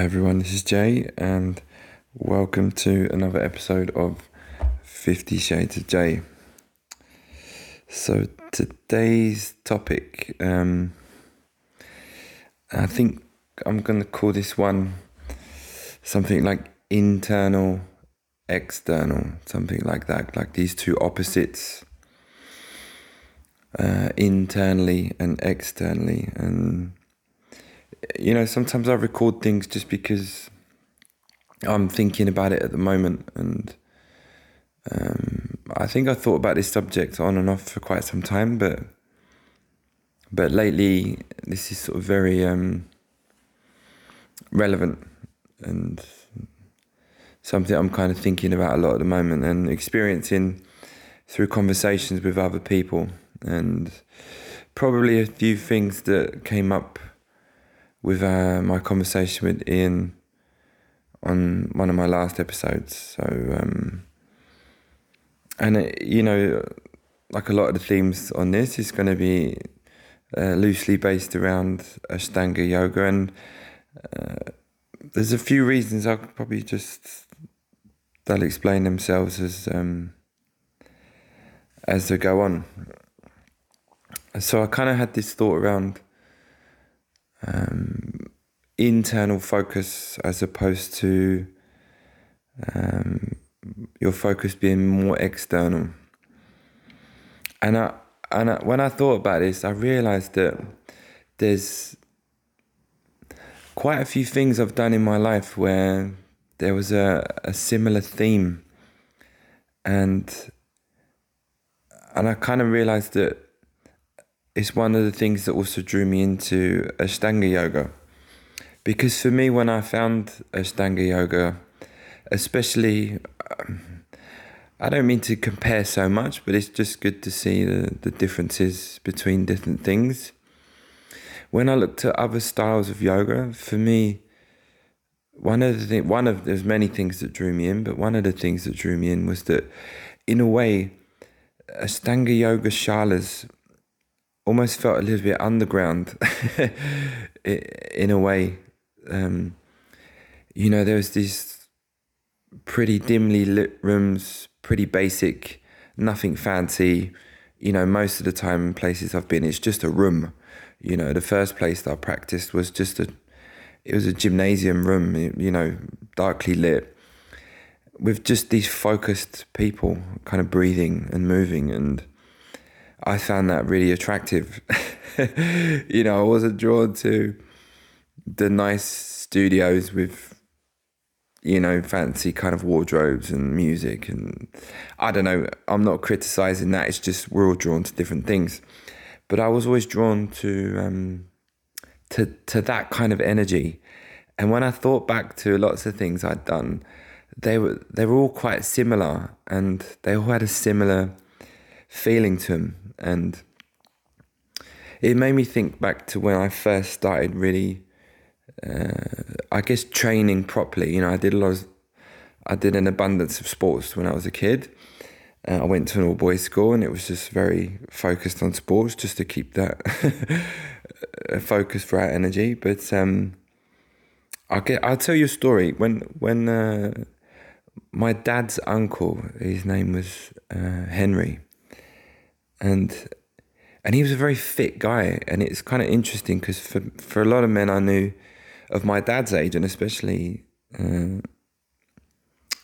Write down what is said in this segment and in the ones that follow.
Hi everyone, this is Jay, and welcome to another episode of Fifty Shades of Jay. So today's topic, um, I think I'm gonna call this one something like internal, external, something like that, like these two opposites, uh, internally and externally, and you know, sometimes I record things just because I'm thinking about it at the moment, and um, I think I thought about this subject on and off for quite some time, but but lately this is sort of very um, relevant and something I'm kind of thinking about a lot at the moment and experiencing through conversations with other people and probably a few things that came up with uh, my conversation with Ian on one of my last episodes. So, um, and it, you know, like a lot of the themes on this is going to be uh, loosely based around Ashtanga yoga, and uh, there's a few reasons I'll probably just they'll explain themselves as um, as they go on. So I kind of had this thought around um, internal focus as opposed to um, your focus being more external. And I, and I, when I thought about this, I realized that there's quite a few things I've done in my life where there was a, a similar theme, and and I kind of realized that is one of the things that also drew me into Ashtanga yoga. Because for me, when I found Ashtanga yoga, especially, um, I don't mean to compare so much, but it's just good to see the, the differences between different things. When I looked at other styles of yoga, for me, one of the thing, one of there's many things that drew me in, but one of the things that drew me in was that, in a way, Ashtanga yoga shalas almost felt a little bit underground in a way. Um, you know, there was these pretty dimly lit rooms, pretty basic, nothing fancy. You know, most of the time places I've been, it's just a room. You know, the first place that I practiced was just a, it was a gymnasium room. You know, darkly lit, with just these focused people, kind of breathing and moving and I found that really attractive. you know, I wasn't drawn to the nice studios with, you know, fancy kind of wardrobes and music. And I don't know, I'm not criticizing that. It's just we're all drawn to different things. But I was always drawn to, um, to, to that kind of energy. And when I thought back to lots of things I'd done, they were they were all quite similar, and they all had a similar feeling to them and it made me think back to when I first started really, uh, I guess, training properly. You know, I did a lot of, I did an abundance of sports when I was a kid. Uh, I went to an all boys school and it was just very focused on sports just to keep that focus for our energy. But um, I'll, get, I'll tell you a story. When, when uh, my dad's uncle, his name was uh, Henry, and and he was a very fit guy, and it's kind of interesting because for for a lot of men I knew of my dad's age, and especially uh,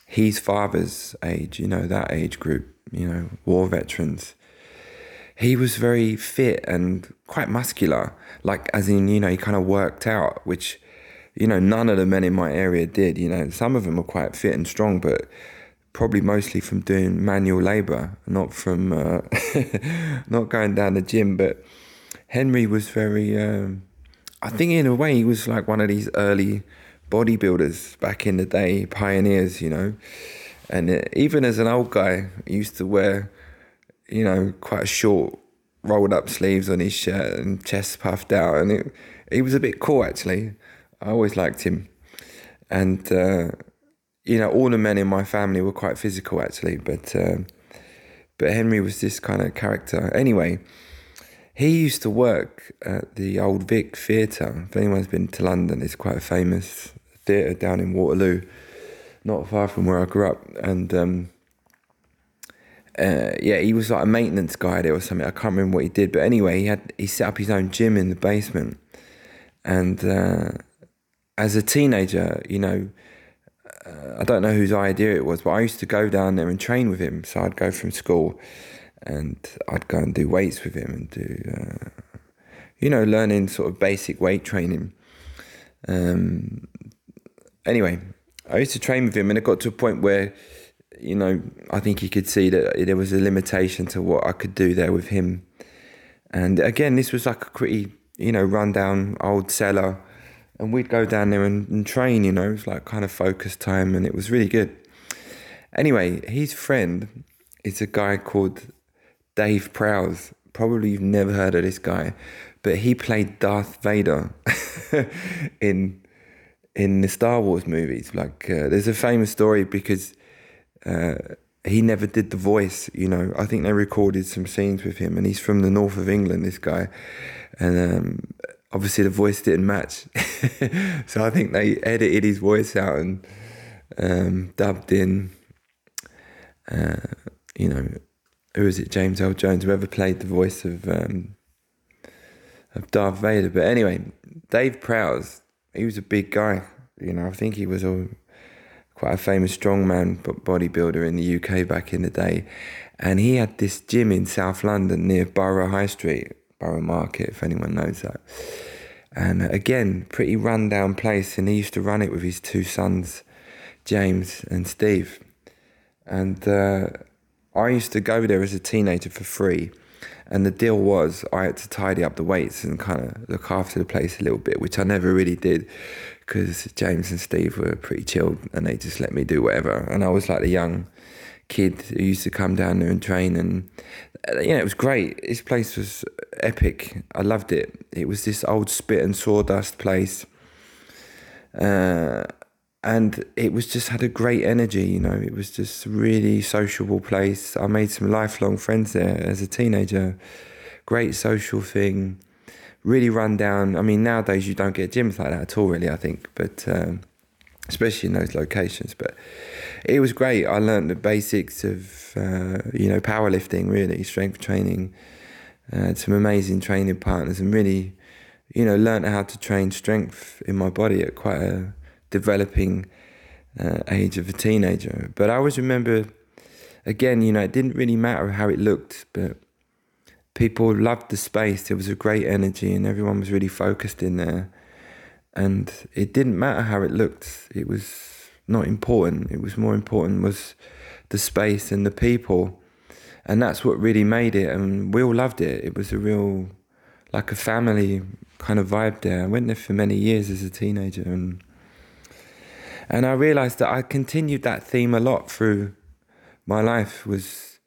his father's age, you know that age group, you know war veterans. He was very fit and quite muscular, like as in you know he kind of worked out, which you know none of the men in my area did. You know some of them were quite fit and strong, but probably mostly from doing manual labor, not from uh, not going down the gym. But Henry was very, um, I think, in a way, he was like one of these early bodybuilders back in the day, pioneers, you know. And uh, even as an old guy, he used to wear, you know, quite short, rolled up sleeves on his shirt and chest puffed out, and it, he was a bit cool actually. I always liked him, and. Uh, you know, all the men in my family were quite physical actually, but uh, but Henry was this kind of character. Anyway, he used to work at the Old Vic Theatre. If anyone's been to London, it's quite a famous theatre down in Waterloo, not far from where I grew up, and. Um, uh, yeah, he was like a maintenance guy there or something. I can't remember what he did, but anyway, he had he set up his own gym in the basement, and uh, as a teenager, you know, uh, I don't know whose idea it was, but I used to go down there and train with him. So I'd go from school, and I'd go and do weights with him and do, uh, you know, learning sort of basic weight training. Um, anyway, I used to train with him, and it got to a point where you know, I think he could see that there was a limitation to what I could do there with him. And again, this was like a pretty, you know, rundown old cellar. And we'd go down there and, and train, you know, it was like kind of focus time and it was really good. Anyway, his friend is a guy called Dave Prowse. Probably you've never heard of this guy, but he played Darth Vader in in the Star Wars movies. Like, uh, there's a famous story because uh, he never did the voice, you know. I think they recorded some scenes with him, and he's from the north of England, this guy. And um, obviously, the voice didn't match. so I think they edited his voice out and um, dubbed in, uh, you know, who is it? James Earl Jones, whoever played the voice of um, of Darth Vader. But anyway, Dave Prowse, he was a big guy. You know, I think he was a quite a famous strongman bodybuilder in the UK back in the day. And he had this gym in South London near Borough High Street, Borough Market, if anyone knows that. And again, pretty rundown place. And he used to run it with his two sons, James and Steve. And uh, I used to go there as a teenager for free. And the deal was I had to tidy up the weights and kind of look after the place a little bit, which I never really did because James and Steve were pretty chilled and they just let me do whatever. And I was like the young kid who used to come down there and train. And, uh, you know, it was great. This place was epic. I loved it. It was this old spit and sawdust place. Uh, and it was just had a great energy, you know. It was just really sociable place. I made some lifelong friends there as a teenager. Great social thing really run down. I mean, nowadays you don't get gyms like that at all, really. I think, but um, especially in those locations. But it was great. I learned the basics of uh, you know powerlifting, really strength training. Uh, some amazing training partners, and really, you know, learned how to train strength in my body at quite a developing uh, age of a teenager. But I always remember, again, you know, it didn't really matter how it looked, but people loved the space. There was a great energy, and everyone was really focused in there. And it didn't matter how it looked. It was not important. It was more important was the space and the people, and that's what really made it. And we all loved it. It was a real, like a family kind of vibe there. I went there for many years as a teenager, and and I realized that I continued that theme a lot through my life. Was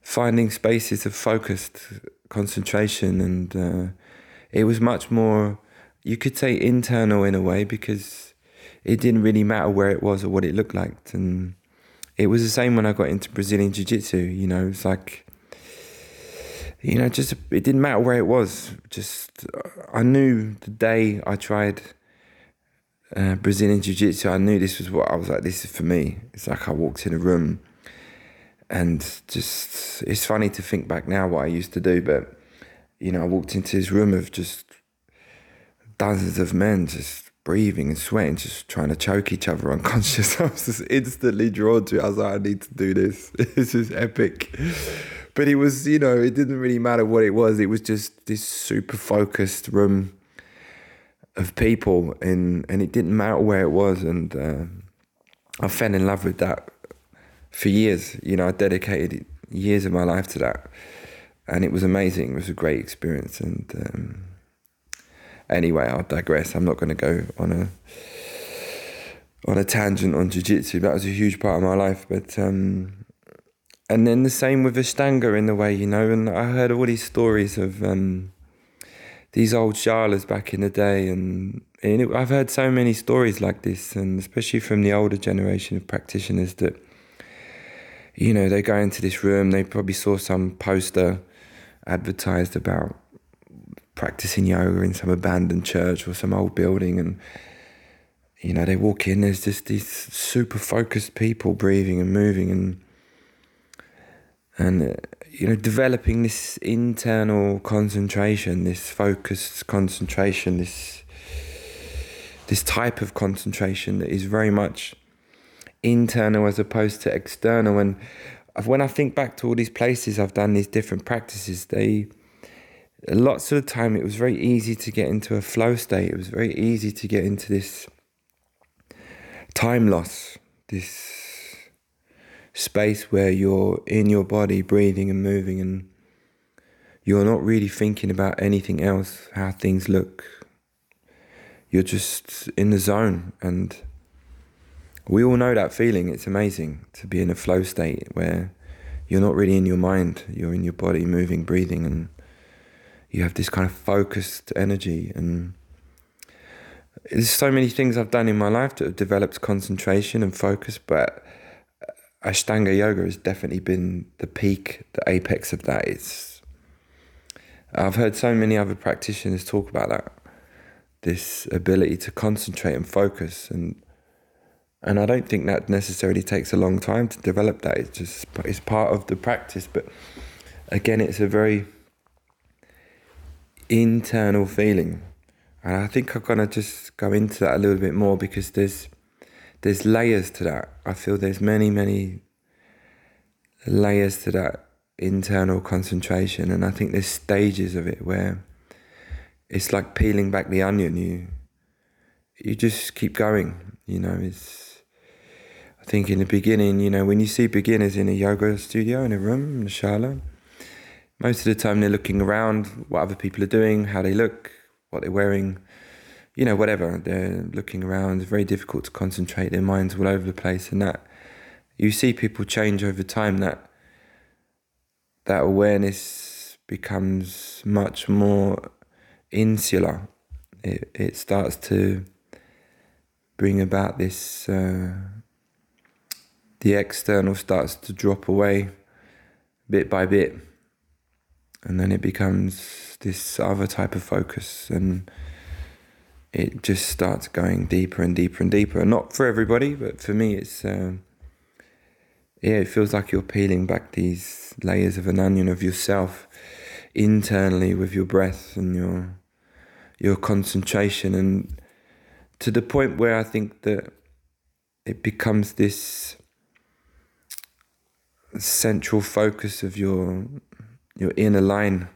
finding spaces of focused concentration and uh, it was much more you could say internal in a way because it didn't really matter where it was or what it looked like. And it was the same when I got into Brazilian Jiu-Jitsu you know it's like you know just it didn't matter where it was. Just I knew the day I tried uh, Brazilian Jiu-Jitsu I knew this was what I was like this is for me. It's like I walked in a room and just it's funny to think back now what I used to do, but you know, I walked into this room of just dozens of men just breathing and sweating, just trying to choke each other unconscious. I was just instantly drawn to it. I was like, I need to do this. this is epic. But it was, you know, it didn't really matter what it was. It was just this super focused room of people, and and it didn't matter where it was. And uh, I fell in love with that for years. You know, I dedicated years of my life to that, and it was amazing. It was a great experience. And um, anyway, I'll digress. I'm not going to go on a on a tangent on jiu-jitsu. That was a huge part of my life, but. Um, and then the same with Ashtanga in the way, you know, and I heard all these stories of um, these old shalas back in the day, and, and it, I've heard so many stories like this, and especially from the older generation of practitioners that you know, they go into this room, they probably saw some poster advertised about practicing yoga in some abandoned church or some old building and you know, they walk in, there's just these super focused people breathing and moving and, and uh, you know, developing this internal concentration, this focused concentration, this this type of concentration that is very much internal as opposed to external. And when I think back to all these places I've done these different practices, they lots of the time it was very easy to get into a flow state. It was very easy to get into this time loss, this space where you're in your body, breathing and moving, and you're not really thinking about anything else, how things look. You're just in the zone, and we all know that feeling. It's amazing to be in a flow state where you're not really in your mind, you're in your body, moving, breathing, and you have this kind of focused energy and there's so many things I've done in my life that have developed concentration and focus, but Ashtanga yoga has definitely been the peak, the apex of that. It's I've heard so many other practitioners talk about that, this ability to concentrate and focus, and and I don't think that necessarily takes a long time to develop that. It's just it's part of the practice, but again, it's a very internal feeling, and I think I'm gonna just go into that a little bit more because there's there's layers to that. I feel there's many, many layers to that internal concentration, and I think there's stages of it where it's like peeling back the onion. You you just keep going. You know, it's. I think in the beginning, you know, when you see beginners in a yoga studio in a room in a shala, most of the time they're looking around what other people are doing, how they look, what they're wearing, you know, whatever. They're looking around. It's very difficult to concentrate. Their minds all over the place, and that you see people change over time. That that awareness becomes much more insular. It it starts to bring about this. Uh, the external starts to drop away bit by bit, and then it becomes this other type of focus and it just starts going deeper and deeper and deeper. Not for everybody, but for me, it's um, yeah, it feels like you're peeling back these layers of an onion of yourself internally with your breath and your your concentration, and to the point where I think that it becomes this central focus of your your inner line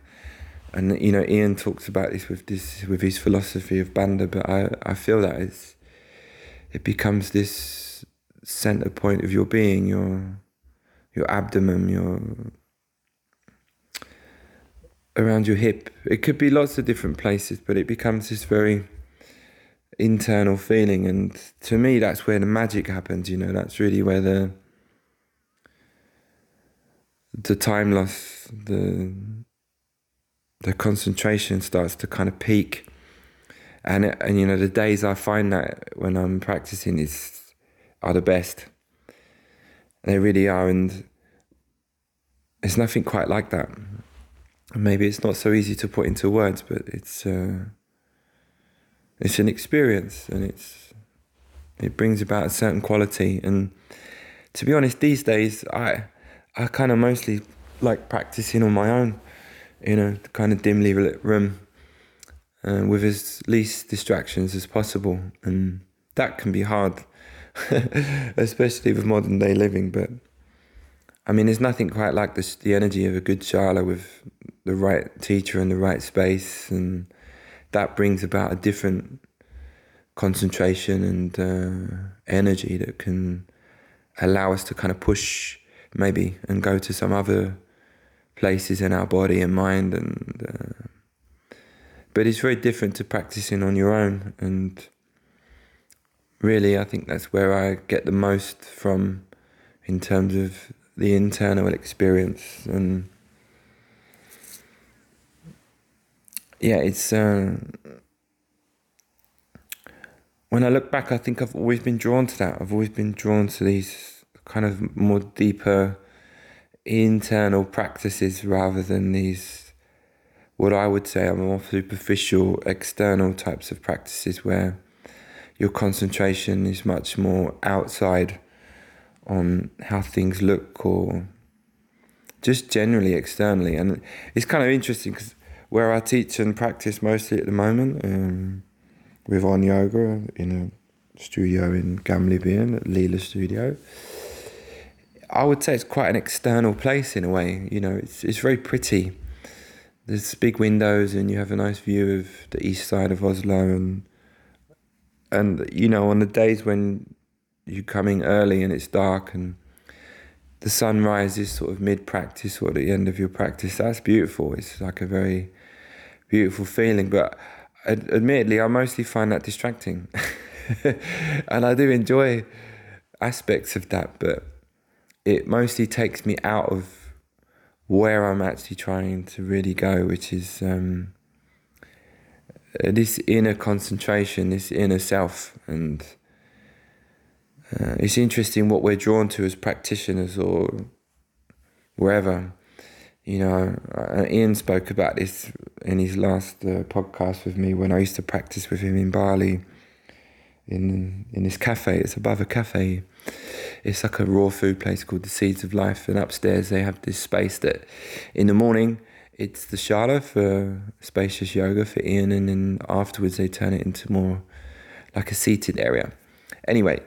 and you know Ian talks about this with this with his philosophy of bandha, but I I feel that it's it becomes this center point of your being, your your abdomen, your around your hip. It could be lots of different places, but it becomes this very internal feeling, and to me, that's where the magic happens. You know, that's really where the the time loss, the the concentration starts to kind of peak. And, and you know, the days I find that when I'm practicing is are the best. They really are. And there's nothing quite like that. Maybe it's not so easy to put into words, but it's uh, it's an experience, and it's it brings about a certain quality. And to be honest, these days I I kind of mostly like practicing on my own in a kind of dimly lit room uh, with as least distractions as possible. And that can be hard, especially with modern day living. But I mean, there's nothing quite like this, the energy of a good shala with the right teacher in the right space. And that brings about a different concentration and uh, energy that can allow us to kind of push maybe and go to some other places in our body and mind and uh, but it's very different to practicing on your own. And really I think that's where I get the most from in terms of the internal experience. And yeah it's uh, when I look back I think I've always been drawn to that. I've always been drawn to these kind of more deeper internal practices rather than these what I would say are more superficial external types of practices where your concentration is much more outside on how things look or just generally externally. And it's kind of interesting because where I teach and practice mostly at the moment um, with On Yoga in a studio in Gamlebyen at Lila Studio. I would say it's quite an external place in a way. You know, it's it's very pretty. There's big windows, and you have a nice view of the east side of Oslo, and and you know, on the days when you're coming early and it's dark and the sun rises sort of mid practice or at the end of your practice, that's beautiful. It's like a very beautiful feeling. But admittedly, I mostly find that distracting. and I do enjoy aspects of that, but it mostly takes me out of where I'm actually trying to really go, which is um, this inner concentration, this inner self. And uh, it's interesting what we're drawn to as practitioners or wherever. You know, uh, Ian spoke about this in his last uh, podcast with me when I used to practice with him in Bali, in in this cafe. It's above a cafe. It's like a raw food place called the Seeds of Life, and upstairs they have this space that, in the morning, it's the shala for spacious yoga for Ian, and then afterwards they turn it into more like a seated area. Anyway,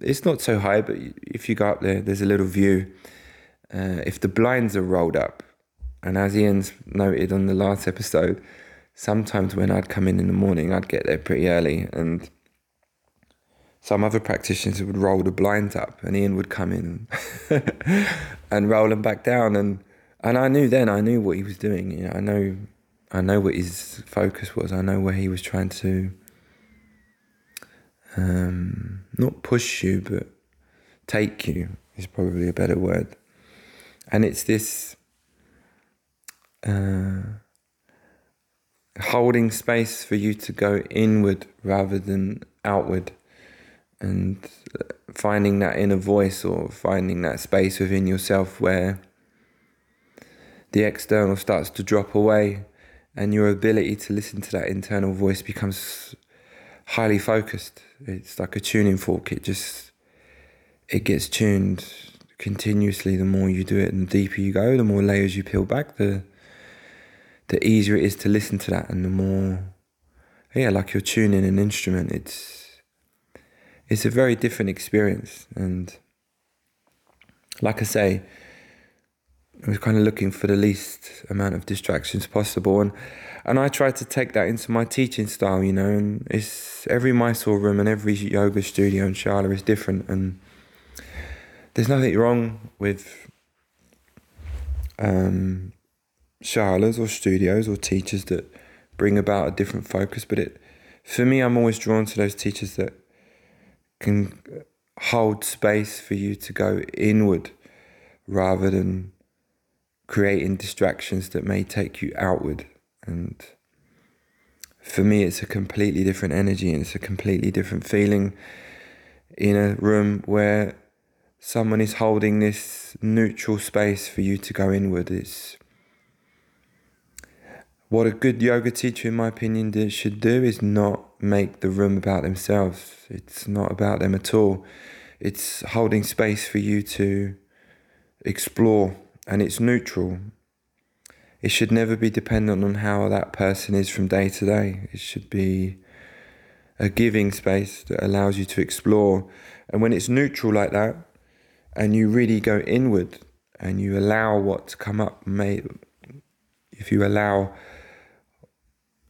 it's not so high, but if you go up there, there's a little view. Uh, if the blinds are rolled up, and as Ian's noted on the last episode, sometimes when I'd come in in the morning, I'd get there pretty early, and some other practitioners would roll the blinds up, and Ian would come in and roll them back down, and and I knew then, I knew what he was doing. You know, I know, I know what his focus was. I know where he was trying to um, not push you, but take you is probably a better word. And it's this uh, holding space for you to go inward rather than outward, and uh, finding that inner voice or finding that space within yourself where the external starts to drop away and your ability to listen to that internal voice becomes highly focused. It's like a tuning fork. It just it gets tuned continuously. The more you do it, and the deeper you go, the more layers you peel back, the the easier it is to listen to that, and the more yeah, like you're tuning an instrument. It's it's a very different experience, and like I say, I was kind of looking for the least amount of distractions possible, and and I try to take that into my teaching style, you know. And it's every Mysore room and every yoga studio and shala is different, and there's nothing wrong with um, or studios or teachers that bring about a different focus. But it, for me, I'm always drawn to those teachers that can hold space for you to go inward rather than creating distractions that may take you outward. And for me, it's a completely different energy and it's a completely different feeling in a room where someone is holding this neutral space for you to go inward. It's what a good yoga teacher, in my opinion, should do is not make the room about themselves. It's not about them at all. It's holding space for you to explore, and it's neutral it should never be dependent on how that person is from day to day. It should be a giving space that allows you to explore. And when it's neutral like that, and you really go inward and you allow what to come up, may, if you allow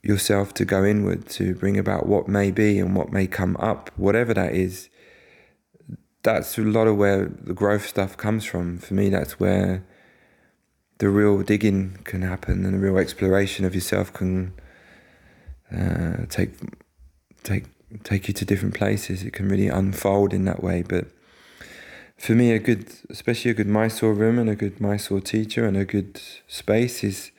yourself to go inward to bring about what may be and what may come up, whatever that is, that's a lot of where the growth stuff comes from. For me, that's where the real digging can happen and the real exploration of yourself can uh, take take take you to different places. It can really unfold in that way. But for me, a good, especially a good Mysore room and a good Mysore teacher and a good space is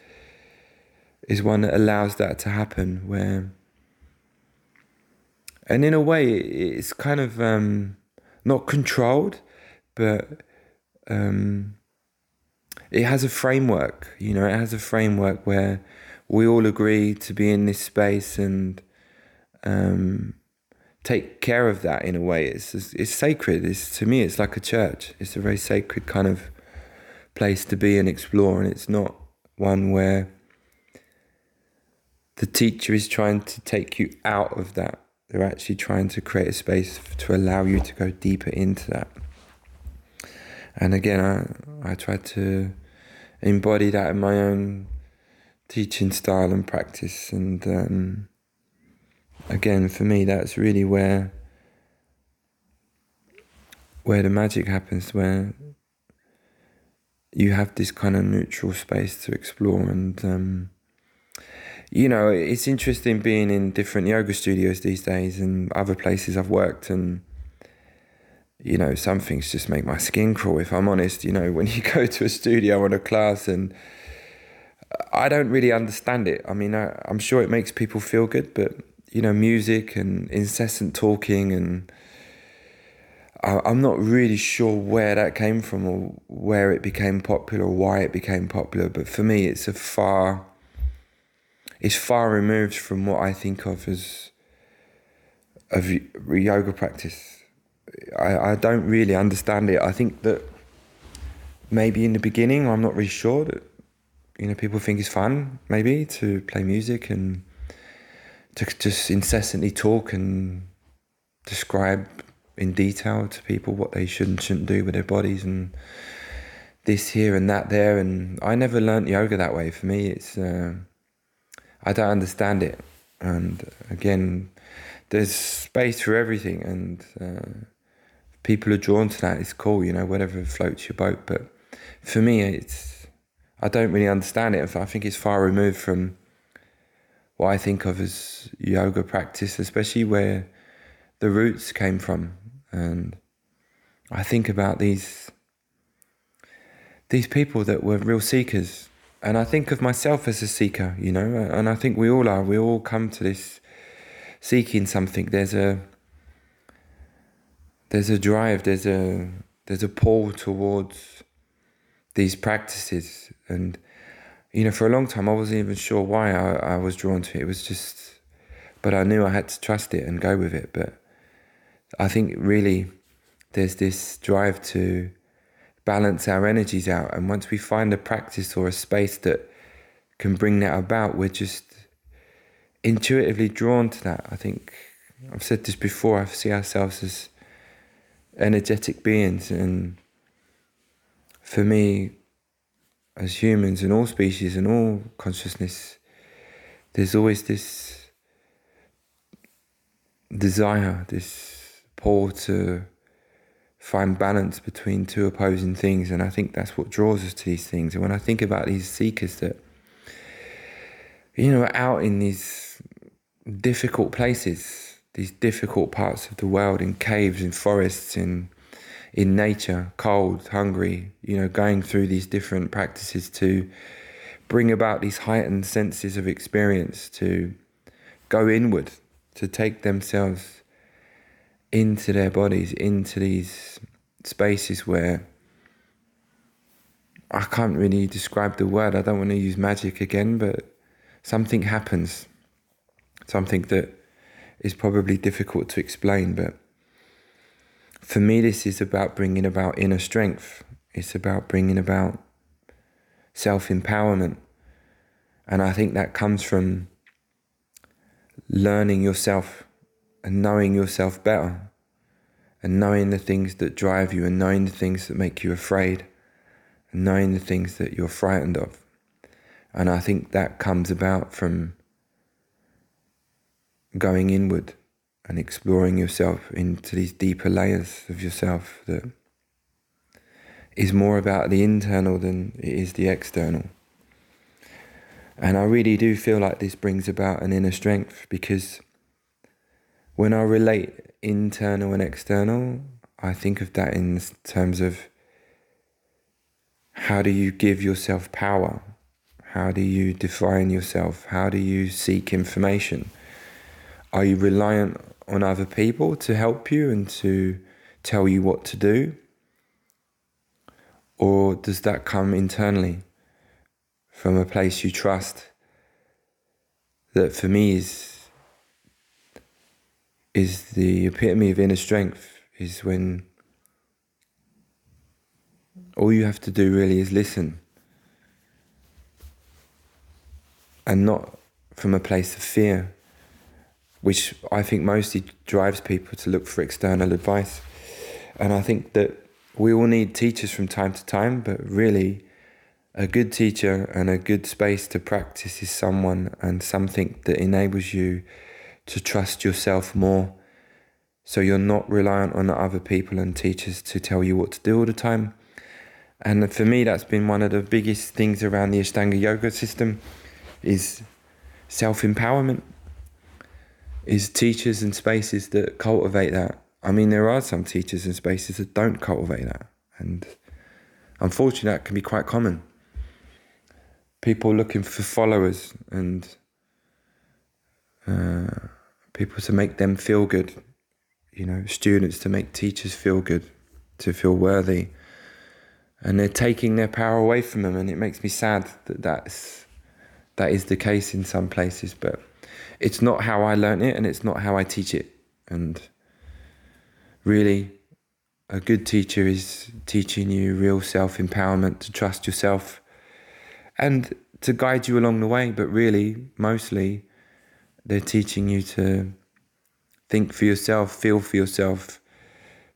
is one that allows that to happen. Where, and in a way, it's kind of um, not controlled, but um, it has a framework, you know, it has a framework where we all agree to be in this space and um, take care of that in a way. It's it's sacred. It's to me, it's like a church. It's a very sacred kind of place to be and explore, and it's not one where the teacher is trying to take you out of that. They're actually trying to create a space to allow you to go deeper into that. And again, I I try to embody that in my own teaching style and practice, and um, again, for me, that's really where where the magic happens, where you have this kind of neutral space to explore and um, you know it's interesting being in different yoga studios these days and other places I've worked and you know some things just make my skin crawl if I'm honest you know when you go to a studio or a class and I don't really understand it I mean I, I'm sure it makes people feel good but you know, music and incessant talking, and I, I'm not really sure where that came from or where it became popular or why it became popular. But for me, it's a far, it's far removed from what I think of as of yoga practice. I, I don't really understand it. I think that maybe in the beginning, I'm not really sure that you know people think it's fun maybe to play music and to just incessantly talk and describe in detail to people what they should and shouldn't do with their bodies and this here and that there. And I never learnt yoga that way. For me, it's uh, I don't understand it. And again, there's space for everything, and uh, people are drawn to that. It's cool, you know, whatever floats your boat. But for me, it's I don't really understand it. I think it's far removed from what I think of as yoga practice, especially where the roots came from. And I think about these these people that were real seekers. And I think of myself as a seeker, you know, and I think we all are. We all come to this seeking something. There's a there's a drive, there's a there's a pull towards these practices and you know, for a long time, I wasn't even sure why I, I was drawn to it. It was just, but I knew I had to trust it and go with it. But I think really there's this drive to balance our energies out. And once we find a practice or a space that can bring that about, we're just intuitively drawn to that. I think I've said this before, I see ourselves as energetic beings. And for me, as humans and all species and all consciousness, there's always this desire, this pull to find balance between two opposing things. And I think that's what draws us to these things. And when I think about these seekers that, you know, are out in these difficult places, these difficult parts of the world, in caves, in forests, in in nature, cold, hungry, you know, going through these different practices to bring about these heightened senses of experience, to go inward, to take themselves into their bodies, into these spaces where I can't really describe the word. I don't want to use magic again, but something happens. Something that is probably difficult to explain, but for me, this is about bringing about inner strength. It's about bringing about self empowerment. And I think that comes from learning yourself and knowing yourself better and knowing the things that drive you and knowing the things that make you afraid and knowing the things that you're frightened of. And I think that comes about from going inward and exploring yourself into these deeper layers of yourself that is more about the internal than it is the external. And I really do feel like this brings about an inner strength because when I relate internal and external, I think of that in terms of how do you give yourself power? How do you define yourself? How do you seek information? Are you reliant on other people to help you and to tell you what to do? Or does that come internally from a place you trust? That for me is is the epitome of inner strength is when all you have to do really is listen. And not from a place of fear which I think mostly drives people to look for external advice. And I think that we all need teachers from time to time but really a good teacher and a good space to practice is someone and something that enables you to trust yourself more so you're not reliant on other people and teachers to tell you what to do all the time. And for me, that's been one of the biggest things around the Ashtanga yoga system is self-empowerment, is teachers and spaces that cultivate that. I mean, there are some teachers and spaces that don't cultivate that. And unfortunately, that can be quite common. People looking for followers and uh, people to make them feel good, you know, students to make teachers feel good, to feel worthy. And they're taking their power away from them, and it makes me sad that that's, that is the case in some places. But it's not how I learn it, and it's not how I teach it. And really, a good teacher is teaching you real self empowerment to trust yourself and to guide you along the way. But really, mostly, they're teaching you to think for yourself, feel for yourself,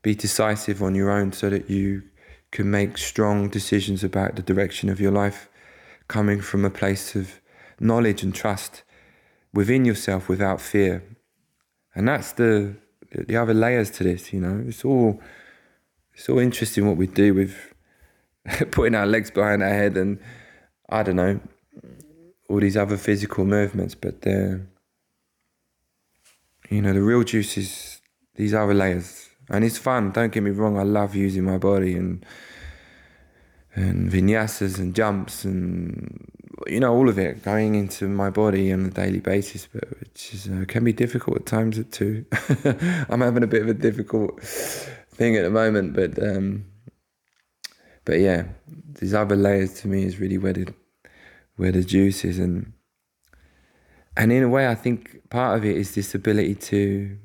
be decisive on your own so that you can make strong decisions about the direction of your life coming from a place of knowledge and trust within yourself without fear. And that's the the other layers to this, you know. It's all it's all interesting what we do with putting our legs behind our head and I don't know all these other physical movements, but they're you know, the real juice is these other layers. And it's fun, don't get me wrong, I love using my body and and vinyasas and jumps and you know all of it going into my body on a daily basis but which is, uh, can be difficult at times too i'm having a bit of a difficult thing at the moment but um, but yeah these other layers to me is really where the where the juice is and and in a way, I think part of it is this ability to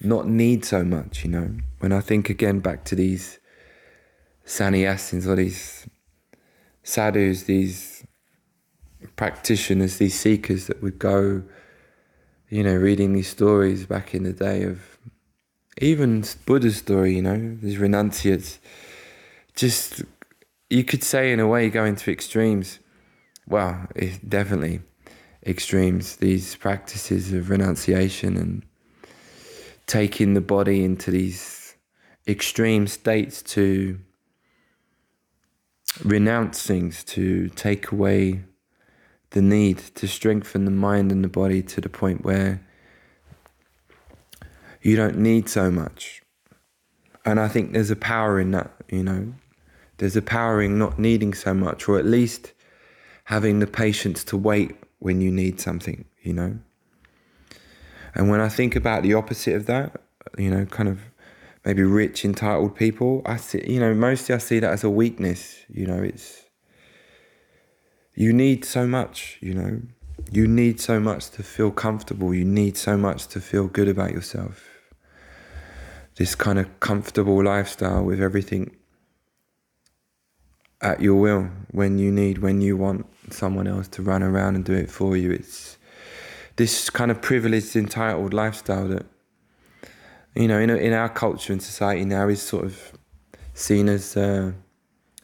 not need so much, you know. When I think again back to these sannyasins or these sadhus, these practitioners, these seekers that would go, you know, reading these stories back in the day of even Buddha's story, you know, these renunciates, just you could say in a way going to extremes. Well, definitely extremes, these practices of renunciation and taking the body into these extreme states to renounce things, to take away the need, to strengthen the mind and the body to the point where you don't need so much. And I think there's a power in that, you know. There's a power in not needing so much, or at least having the patience to wait when you need something, you know? And when I think about the opposite of that, you know, kind of maybe rich, entitled people, I see, you know, mostly I see that as a weakness, you know, it's, you need so much, you know, you need so much to feel comfortable, you need so much to feel good about yourself. This kind of comfortable lifestyle with everything at your will when you need, when you want someone else to run around and do it for you. It's this kind of privileged, entitled lifestyle that, you know, in, in our culture and society now is sort of seen as uh,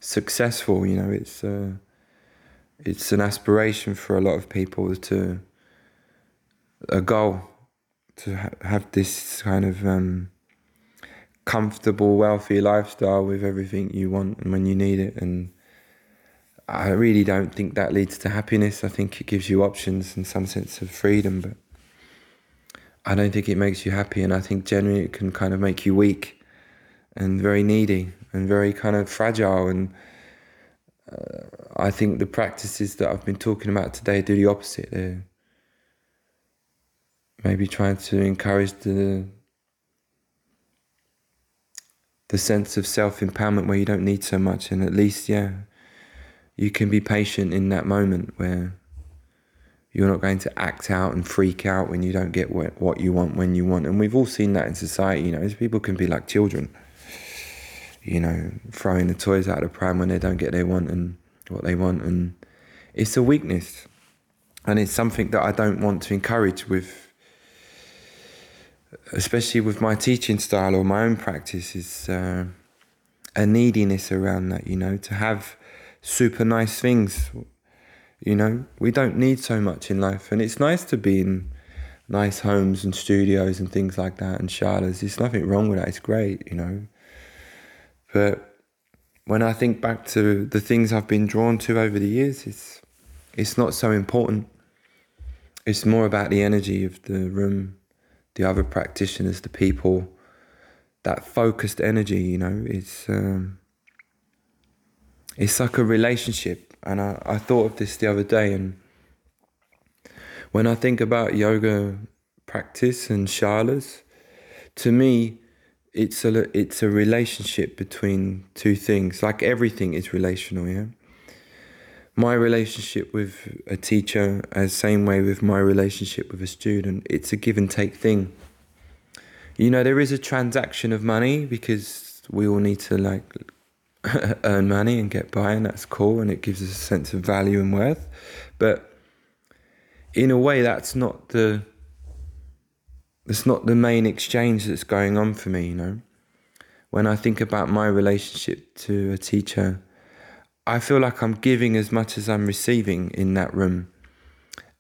successful. You know, it's uh, it's an aspiration for a lot of people to a goal to ha- have this kind of um, comfortable, wealthy lifestyle with everything you want and when you need it. And I really don't think that leads to happiness. I think it gives you options and some sense of freedom, but I don't think it makes you happy. And I think generally it can kind of make you weak and very needy and very kind of fragile. And uh, I think the practices that I've been talking about today do the opposite. They're maybe trying to encourage the the sense of self empowerment where you don't need so much, and at least, yeah, you can be patient in that moment where You're not going to act out and freak out when you don't get what you want when you want. And we've all seen that in society. You know, people can be like children. You know, throwing the toys out of the pram when they don't get their want and what they want, and it's a weakness, and it's something that I don't want to encourage with, especially with my teaching style or my own practice. Is uh, a neediness around that. You know, to have super nice things you know, we don't need so much in life, and it's nice to be in nice homes and studios and things like that and shalas. There's nothing wrong with that. It's great, you know. But when I think back to the things I've been drawn to over the years, it's it's not so important. It's more about the energy of the room, the other practitioners, the people, that focused energy. You know, it's um, it's like a relationship and I, I thought of this the other day, and when I think about yoga practice and shalas, to me, it's a it's a relationship between two things. Like everything is relational, yeah. My relationship with a teacher, as same way with my relationship with a student, it's a give and take thing. You know, there is a transaction of money because we all need to like earn money and get by, and that's cool, and it gives us a sense of value and worth. But in a way, that's not the that's not the main exchange that's going on for me. You know, when I think about my relationship to a teacher, I feel like I'm giving as much as I'm receiving in that room,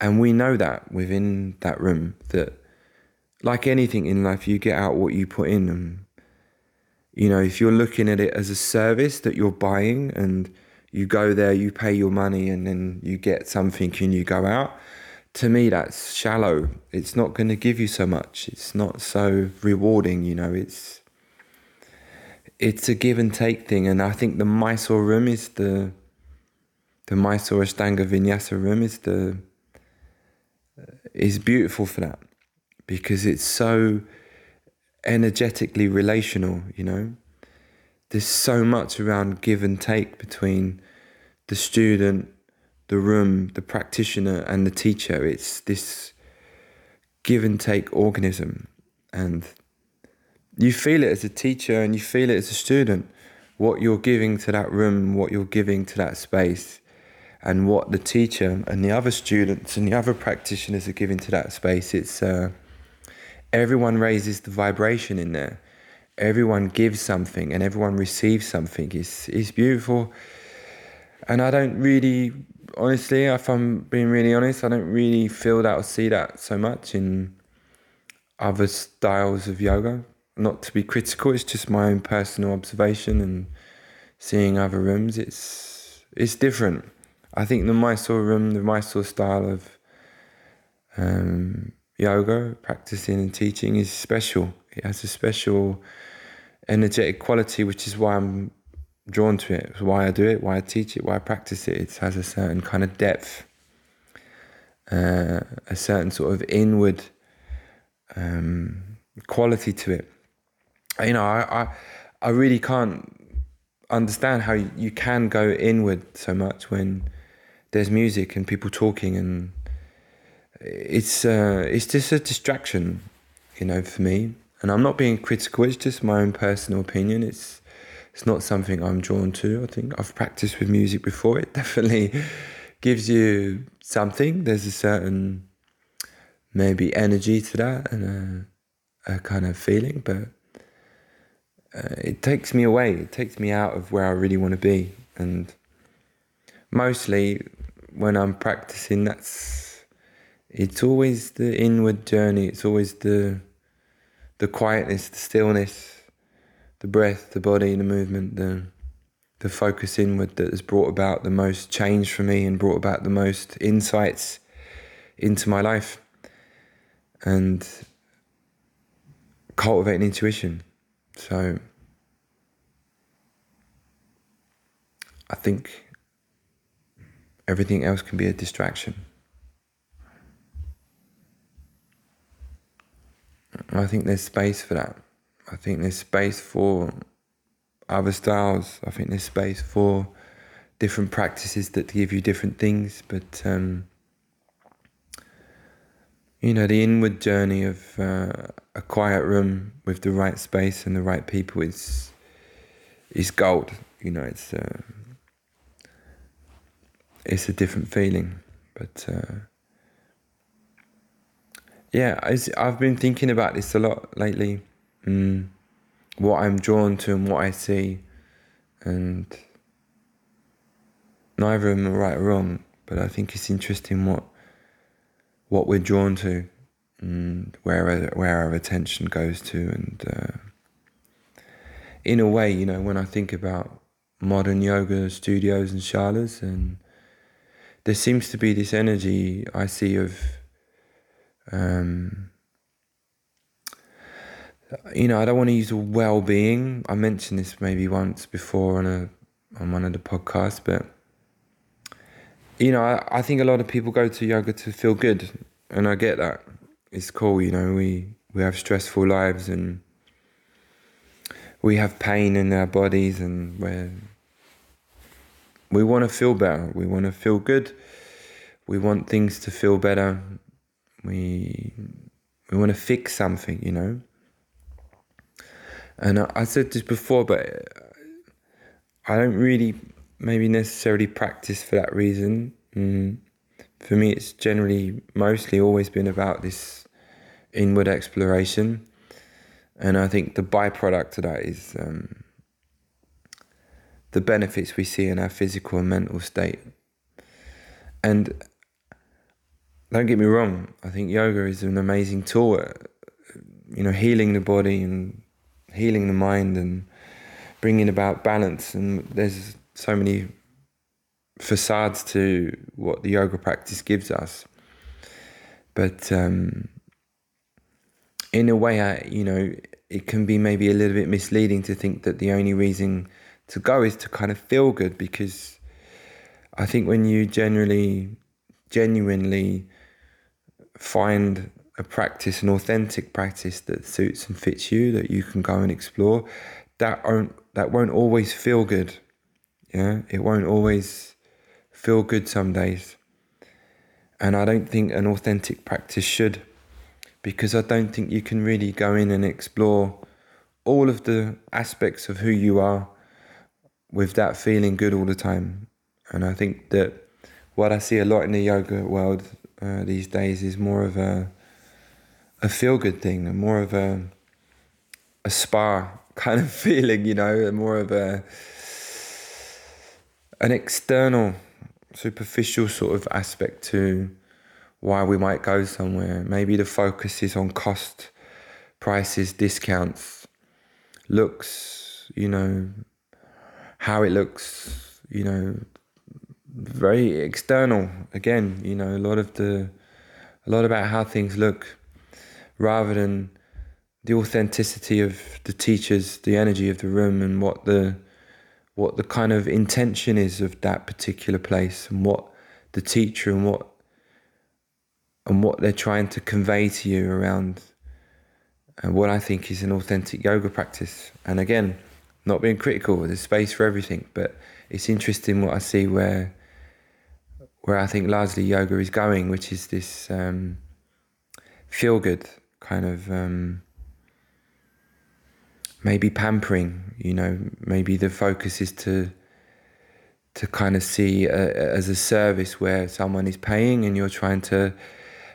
and we know that within that room that, like anything in life, you get out what you put in, and you know, if you're looking at it as a service that you're buying and you go there, you pay your money, and then you get something and you go out, to me, that's shallow. It's not going to give you so much. It's not so rewarding, you know. It's it's a give and take thing, and I think the Mysore room is the the Mysore Ashtanga Vinyasa room is the is beautiful for that because it's so energetically relational, you know. There's so much around give and take between the student, the room, the practitioner, and the teacher. It's this give and take organism. And you feel it as a teacher and you feel it as a student. What you're giving to that room, what you're giving to that space, and what the teacher and the other students and the other practitioners are giving to that space. It's uh, everyone raises the vibration in there. Everyone gives something and everyone receives something. It's, it's beautiful. And I don't really, honestly, if I'm being really honest, I don't really feel that or see that so much in other styles of yoga. Not to be critical, it's just my own personal observation and seeing other rooms. It's it's different. I think the Mysore room, the Mysore style of um, yoga, practicing and teaching is special. It has a special energetic quality, which is why I'm drawn to it. It's why I do it, why I teach it, why I practice it. It has a certain kind of depth, uh, a certain sort of inward um, quality to it. You know, I, I, I really can't understand how you can go inward so much when there's music and people talking and it's uh, it's just a distraction, you know, for me. And I'm not being critical. It's just my own personal opinion. It's it's not something I'm drawn to. I think I've practiced with music before. It definitely gives you something. There's a certain maybe energy to that and a, a kind of feeling, but uh, it takes me away. It takes me out of where I really want to be. And mostly when I'm practicing, that's it's always the inward journey. It's always the the quietness, the stillness, the breath, the body, the movement, the the focus inward that has brought about the most change for me and brought about the most insights into my life and cultivating intuition. So I think everything else can be a distraction. I think there's space for that. I think there's space for other styles. I think there's space for different practices that give you different things. But um, you know, the inward journey of uh, a quiet room with the right space and the right people is is gold. You know, it's uh, it's a different feeling. But uh, yeah, I've been thinking about this a lot lately. Mm, what I'm drawn to and what I see, and neither of them are right or wrong. But I think it's interesting what what we're drawn to and where where our attention goes to and uh, in a way you know when I think about modern yoga studios and shalas and there seems to be this energy I see of um, you know I don't want to use well-being I mentioned this maybe once before on a on one of the podcasts but you know, I, I think a lot of people go to yoga to feel good, and I get that. It's cool, you know. We we have stressful lives, and we have pain in our bodies, and we we want to feel better. We want to feel good. We want things to feel better. We we want to fix something, you know. And I, I said this before, but I don't really maybe necessarily practice for that reason. Mm. For me, it's generally mostly always been about this inward exploration, and I think the byproduct of that is um, the benefits we see in our physical and mental state. And don't get me wrong, I think yoga is an amazing tool at, you know, healing the body and healing the mind and bringing about balance. And there's so many facades to what the yoga practice gives us. But um, in a way, I, you know, it can be maybe a little bit misleading to think that the only reason to go is to kind of feel good because I think when you generally, genuinely find a practice, an authentic practice that suits and fits you, that you can go and explore, that won't that won't always feel good. Yeah, it won't always feel good some days. And I don't think an authentic practice should, because I don't think you can really go in and explore all of the aspects of who you are with that feeling good all the time. And I think that what I see a lot in the yoga world uh, these days is more of a a feel good thing, more of a a spa kind of feeling, you know, more of a an external, superficial sort of aspect to why we might go somewhere. Maybe the focus is on cost, prices, discounts, looks, you know, how it looks, you know, very external. Again, you know, a lot of the, a lot about how things look rather than the authenticity of the teachers, the energy of the room, and what the what the kind of intention is of that particular place and what the teacher and what and what they're trying to convey to you around and what I think is an authentic yoga practice. And again, not being critical, there's space for everything, but it's interesting what I see where where I think largely yoga is going, which is this um, feel good kind of um, maybe pampering. You know, maybe the focus is to to kind of see a, as a service where someone is paying and you're trying to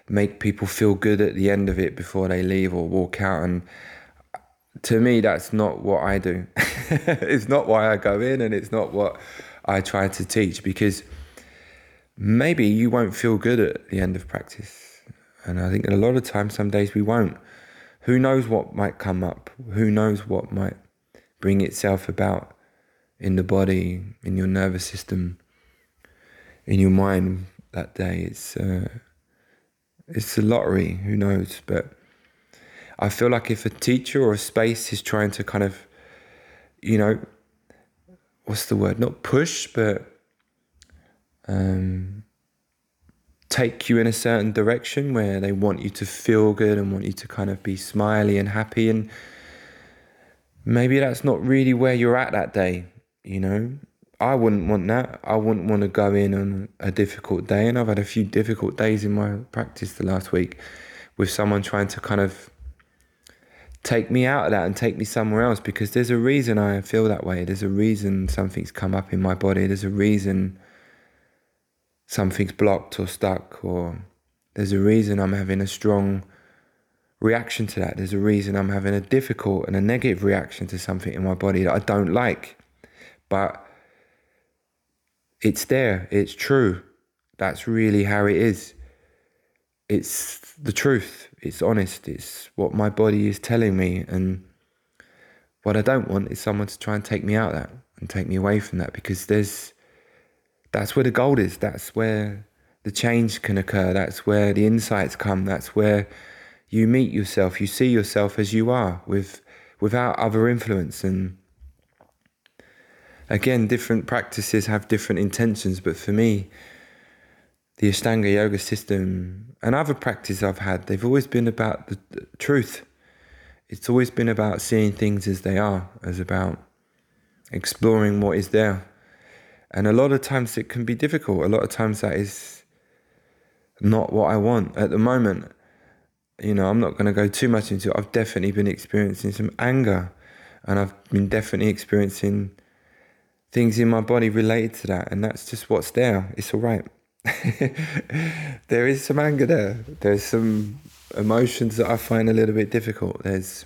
make people feel good at the end of it before they leave or walk out and to me that's not what I do it's not why I go in and it's not what I try to teach because maybe you won't feel good at the end of practice and I think a lot of times some days we won't who knows what might come up? Who knows what might bring itself about in the body, in your nervous system, in your mind that day? It's uh, it's a lottery. Who knows? But I feel like if a teacher or a space is trying to kind of, you know, what's the word? Not push, but um, take you in a certain direction where they want you to feel good and want you to kind of be smiley and happy and maybe that's not really where you're at that day you know i wouldn't want that i wouldn't want to go in on a difficult day and i've had a few difficult days in my practice the last week with someone trying to kind of take me out of that and take me somewhere else because there's a reason I feel that way. There's a reason something's come up in my body. There's a reason something's blocked or stuck or there's a reason I'm having a strong reaction to that. There's a reason I'm having a difficult and a negative reaction to something in my body that I don't like. But it's there, it's true. That's really how it is. It's the truth, it's honest, it's what my body is telling me. And what I don't want is someone to try and take me out of that and take me away from that because there's that's where the gold is, that's where the change can occur, that's where the insights come, that's where you meet yourself, you see yourself as you are with without other influence. And again, different practices have different intentions, but for me, the Ashtanga yoga system and other practices I've had, they've always been about the, the truth. It's always been about seeing things as they are, as about exploring what is there. And a lot of times it can be difficult. A lot of times that is not what I want at the moment. You know, I'm not going to go too much into it. I've definitely been experiencing some anger and I've been definitely experiencing things in my body related to that, and that's just what's there. It's all right. there is some anger there. There's some emotions that I find a little bit difficult. There's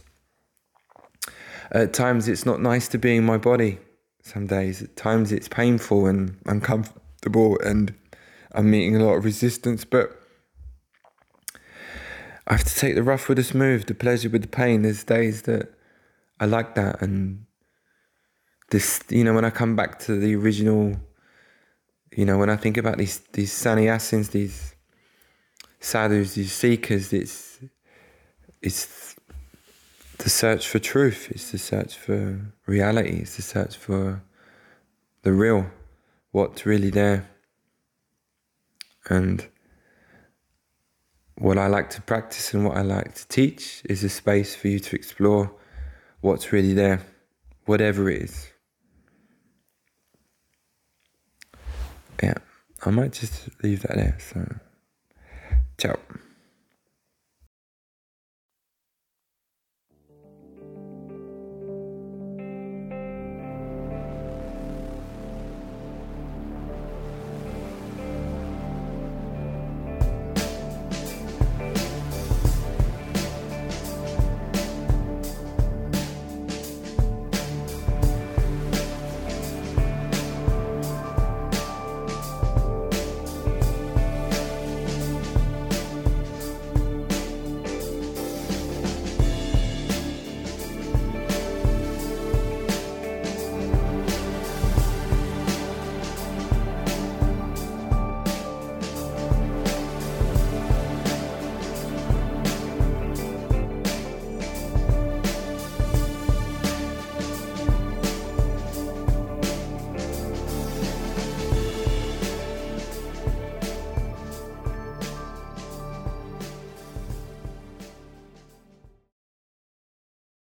at times it's not nice to be in my body. Some days, at times it's painful and uncomfortable, and I'm meeting a lot of resistance. But I have to take the rough with the smooth, the pleasure with the pain. There's days that I like that, and this you know when I come back to the original you know when I think about these these sannyasins these sadhus these seekers it's it's the search for truth it's the search for reality it's the search for the real what's really there and what I like to practice and what I like to teach is a space for you to explore what's really there whatever it is yeah, I might just leave that there. So, ciao.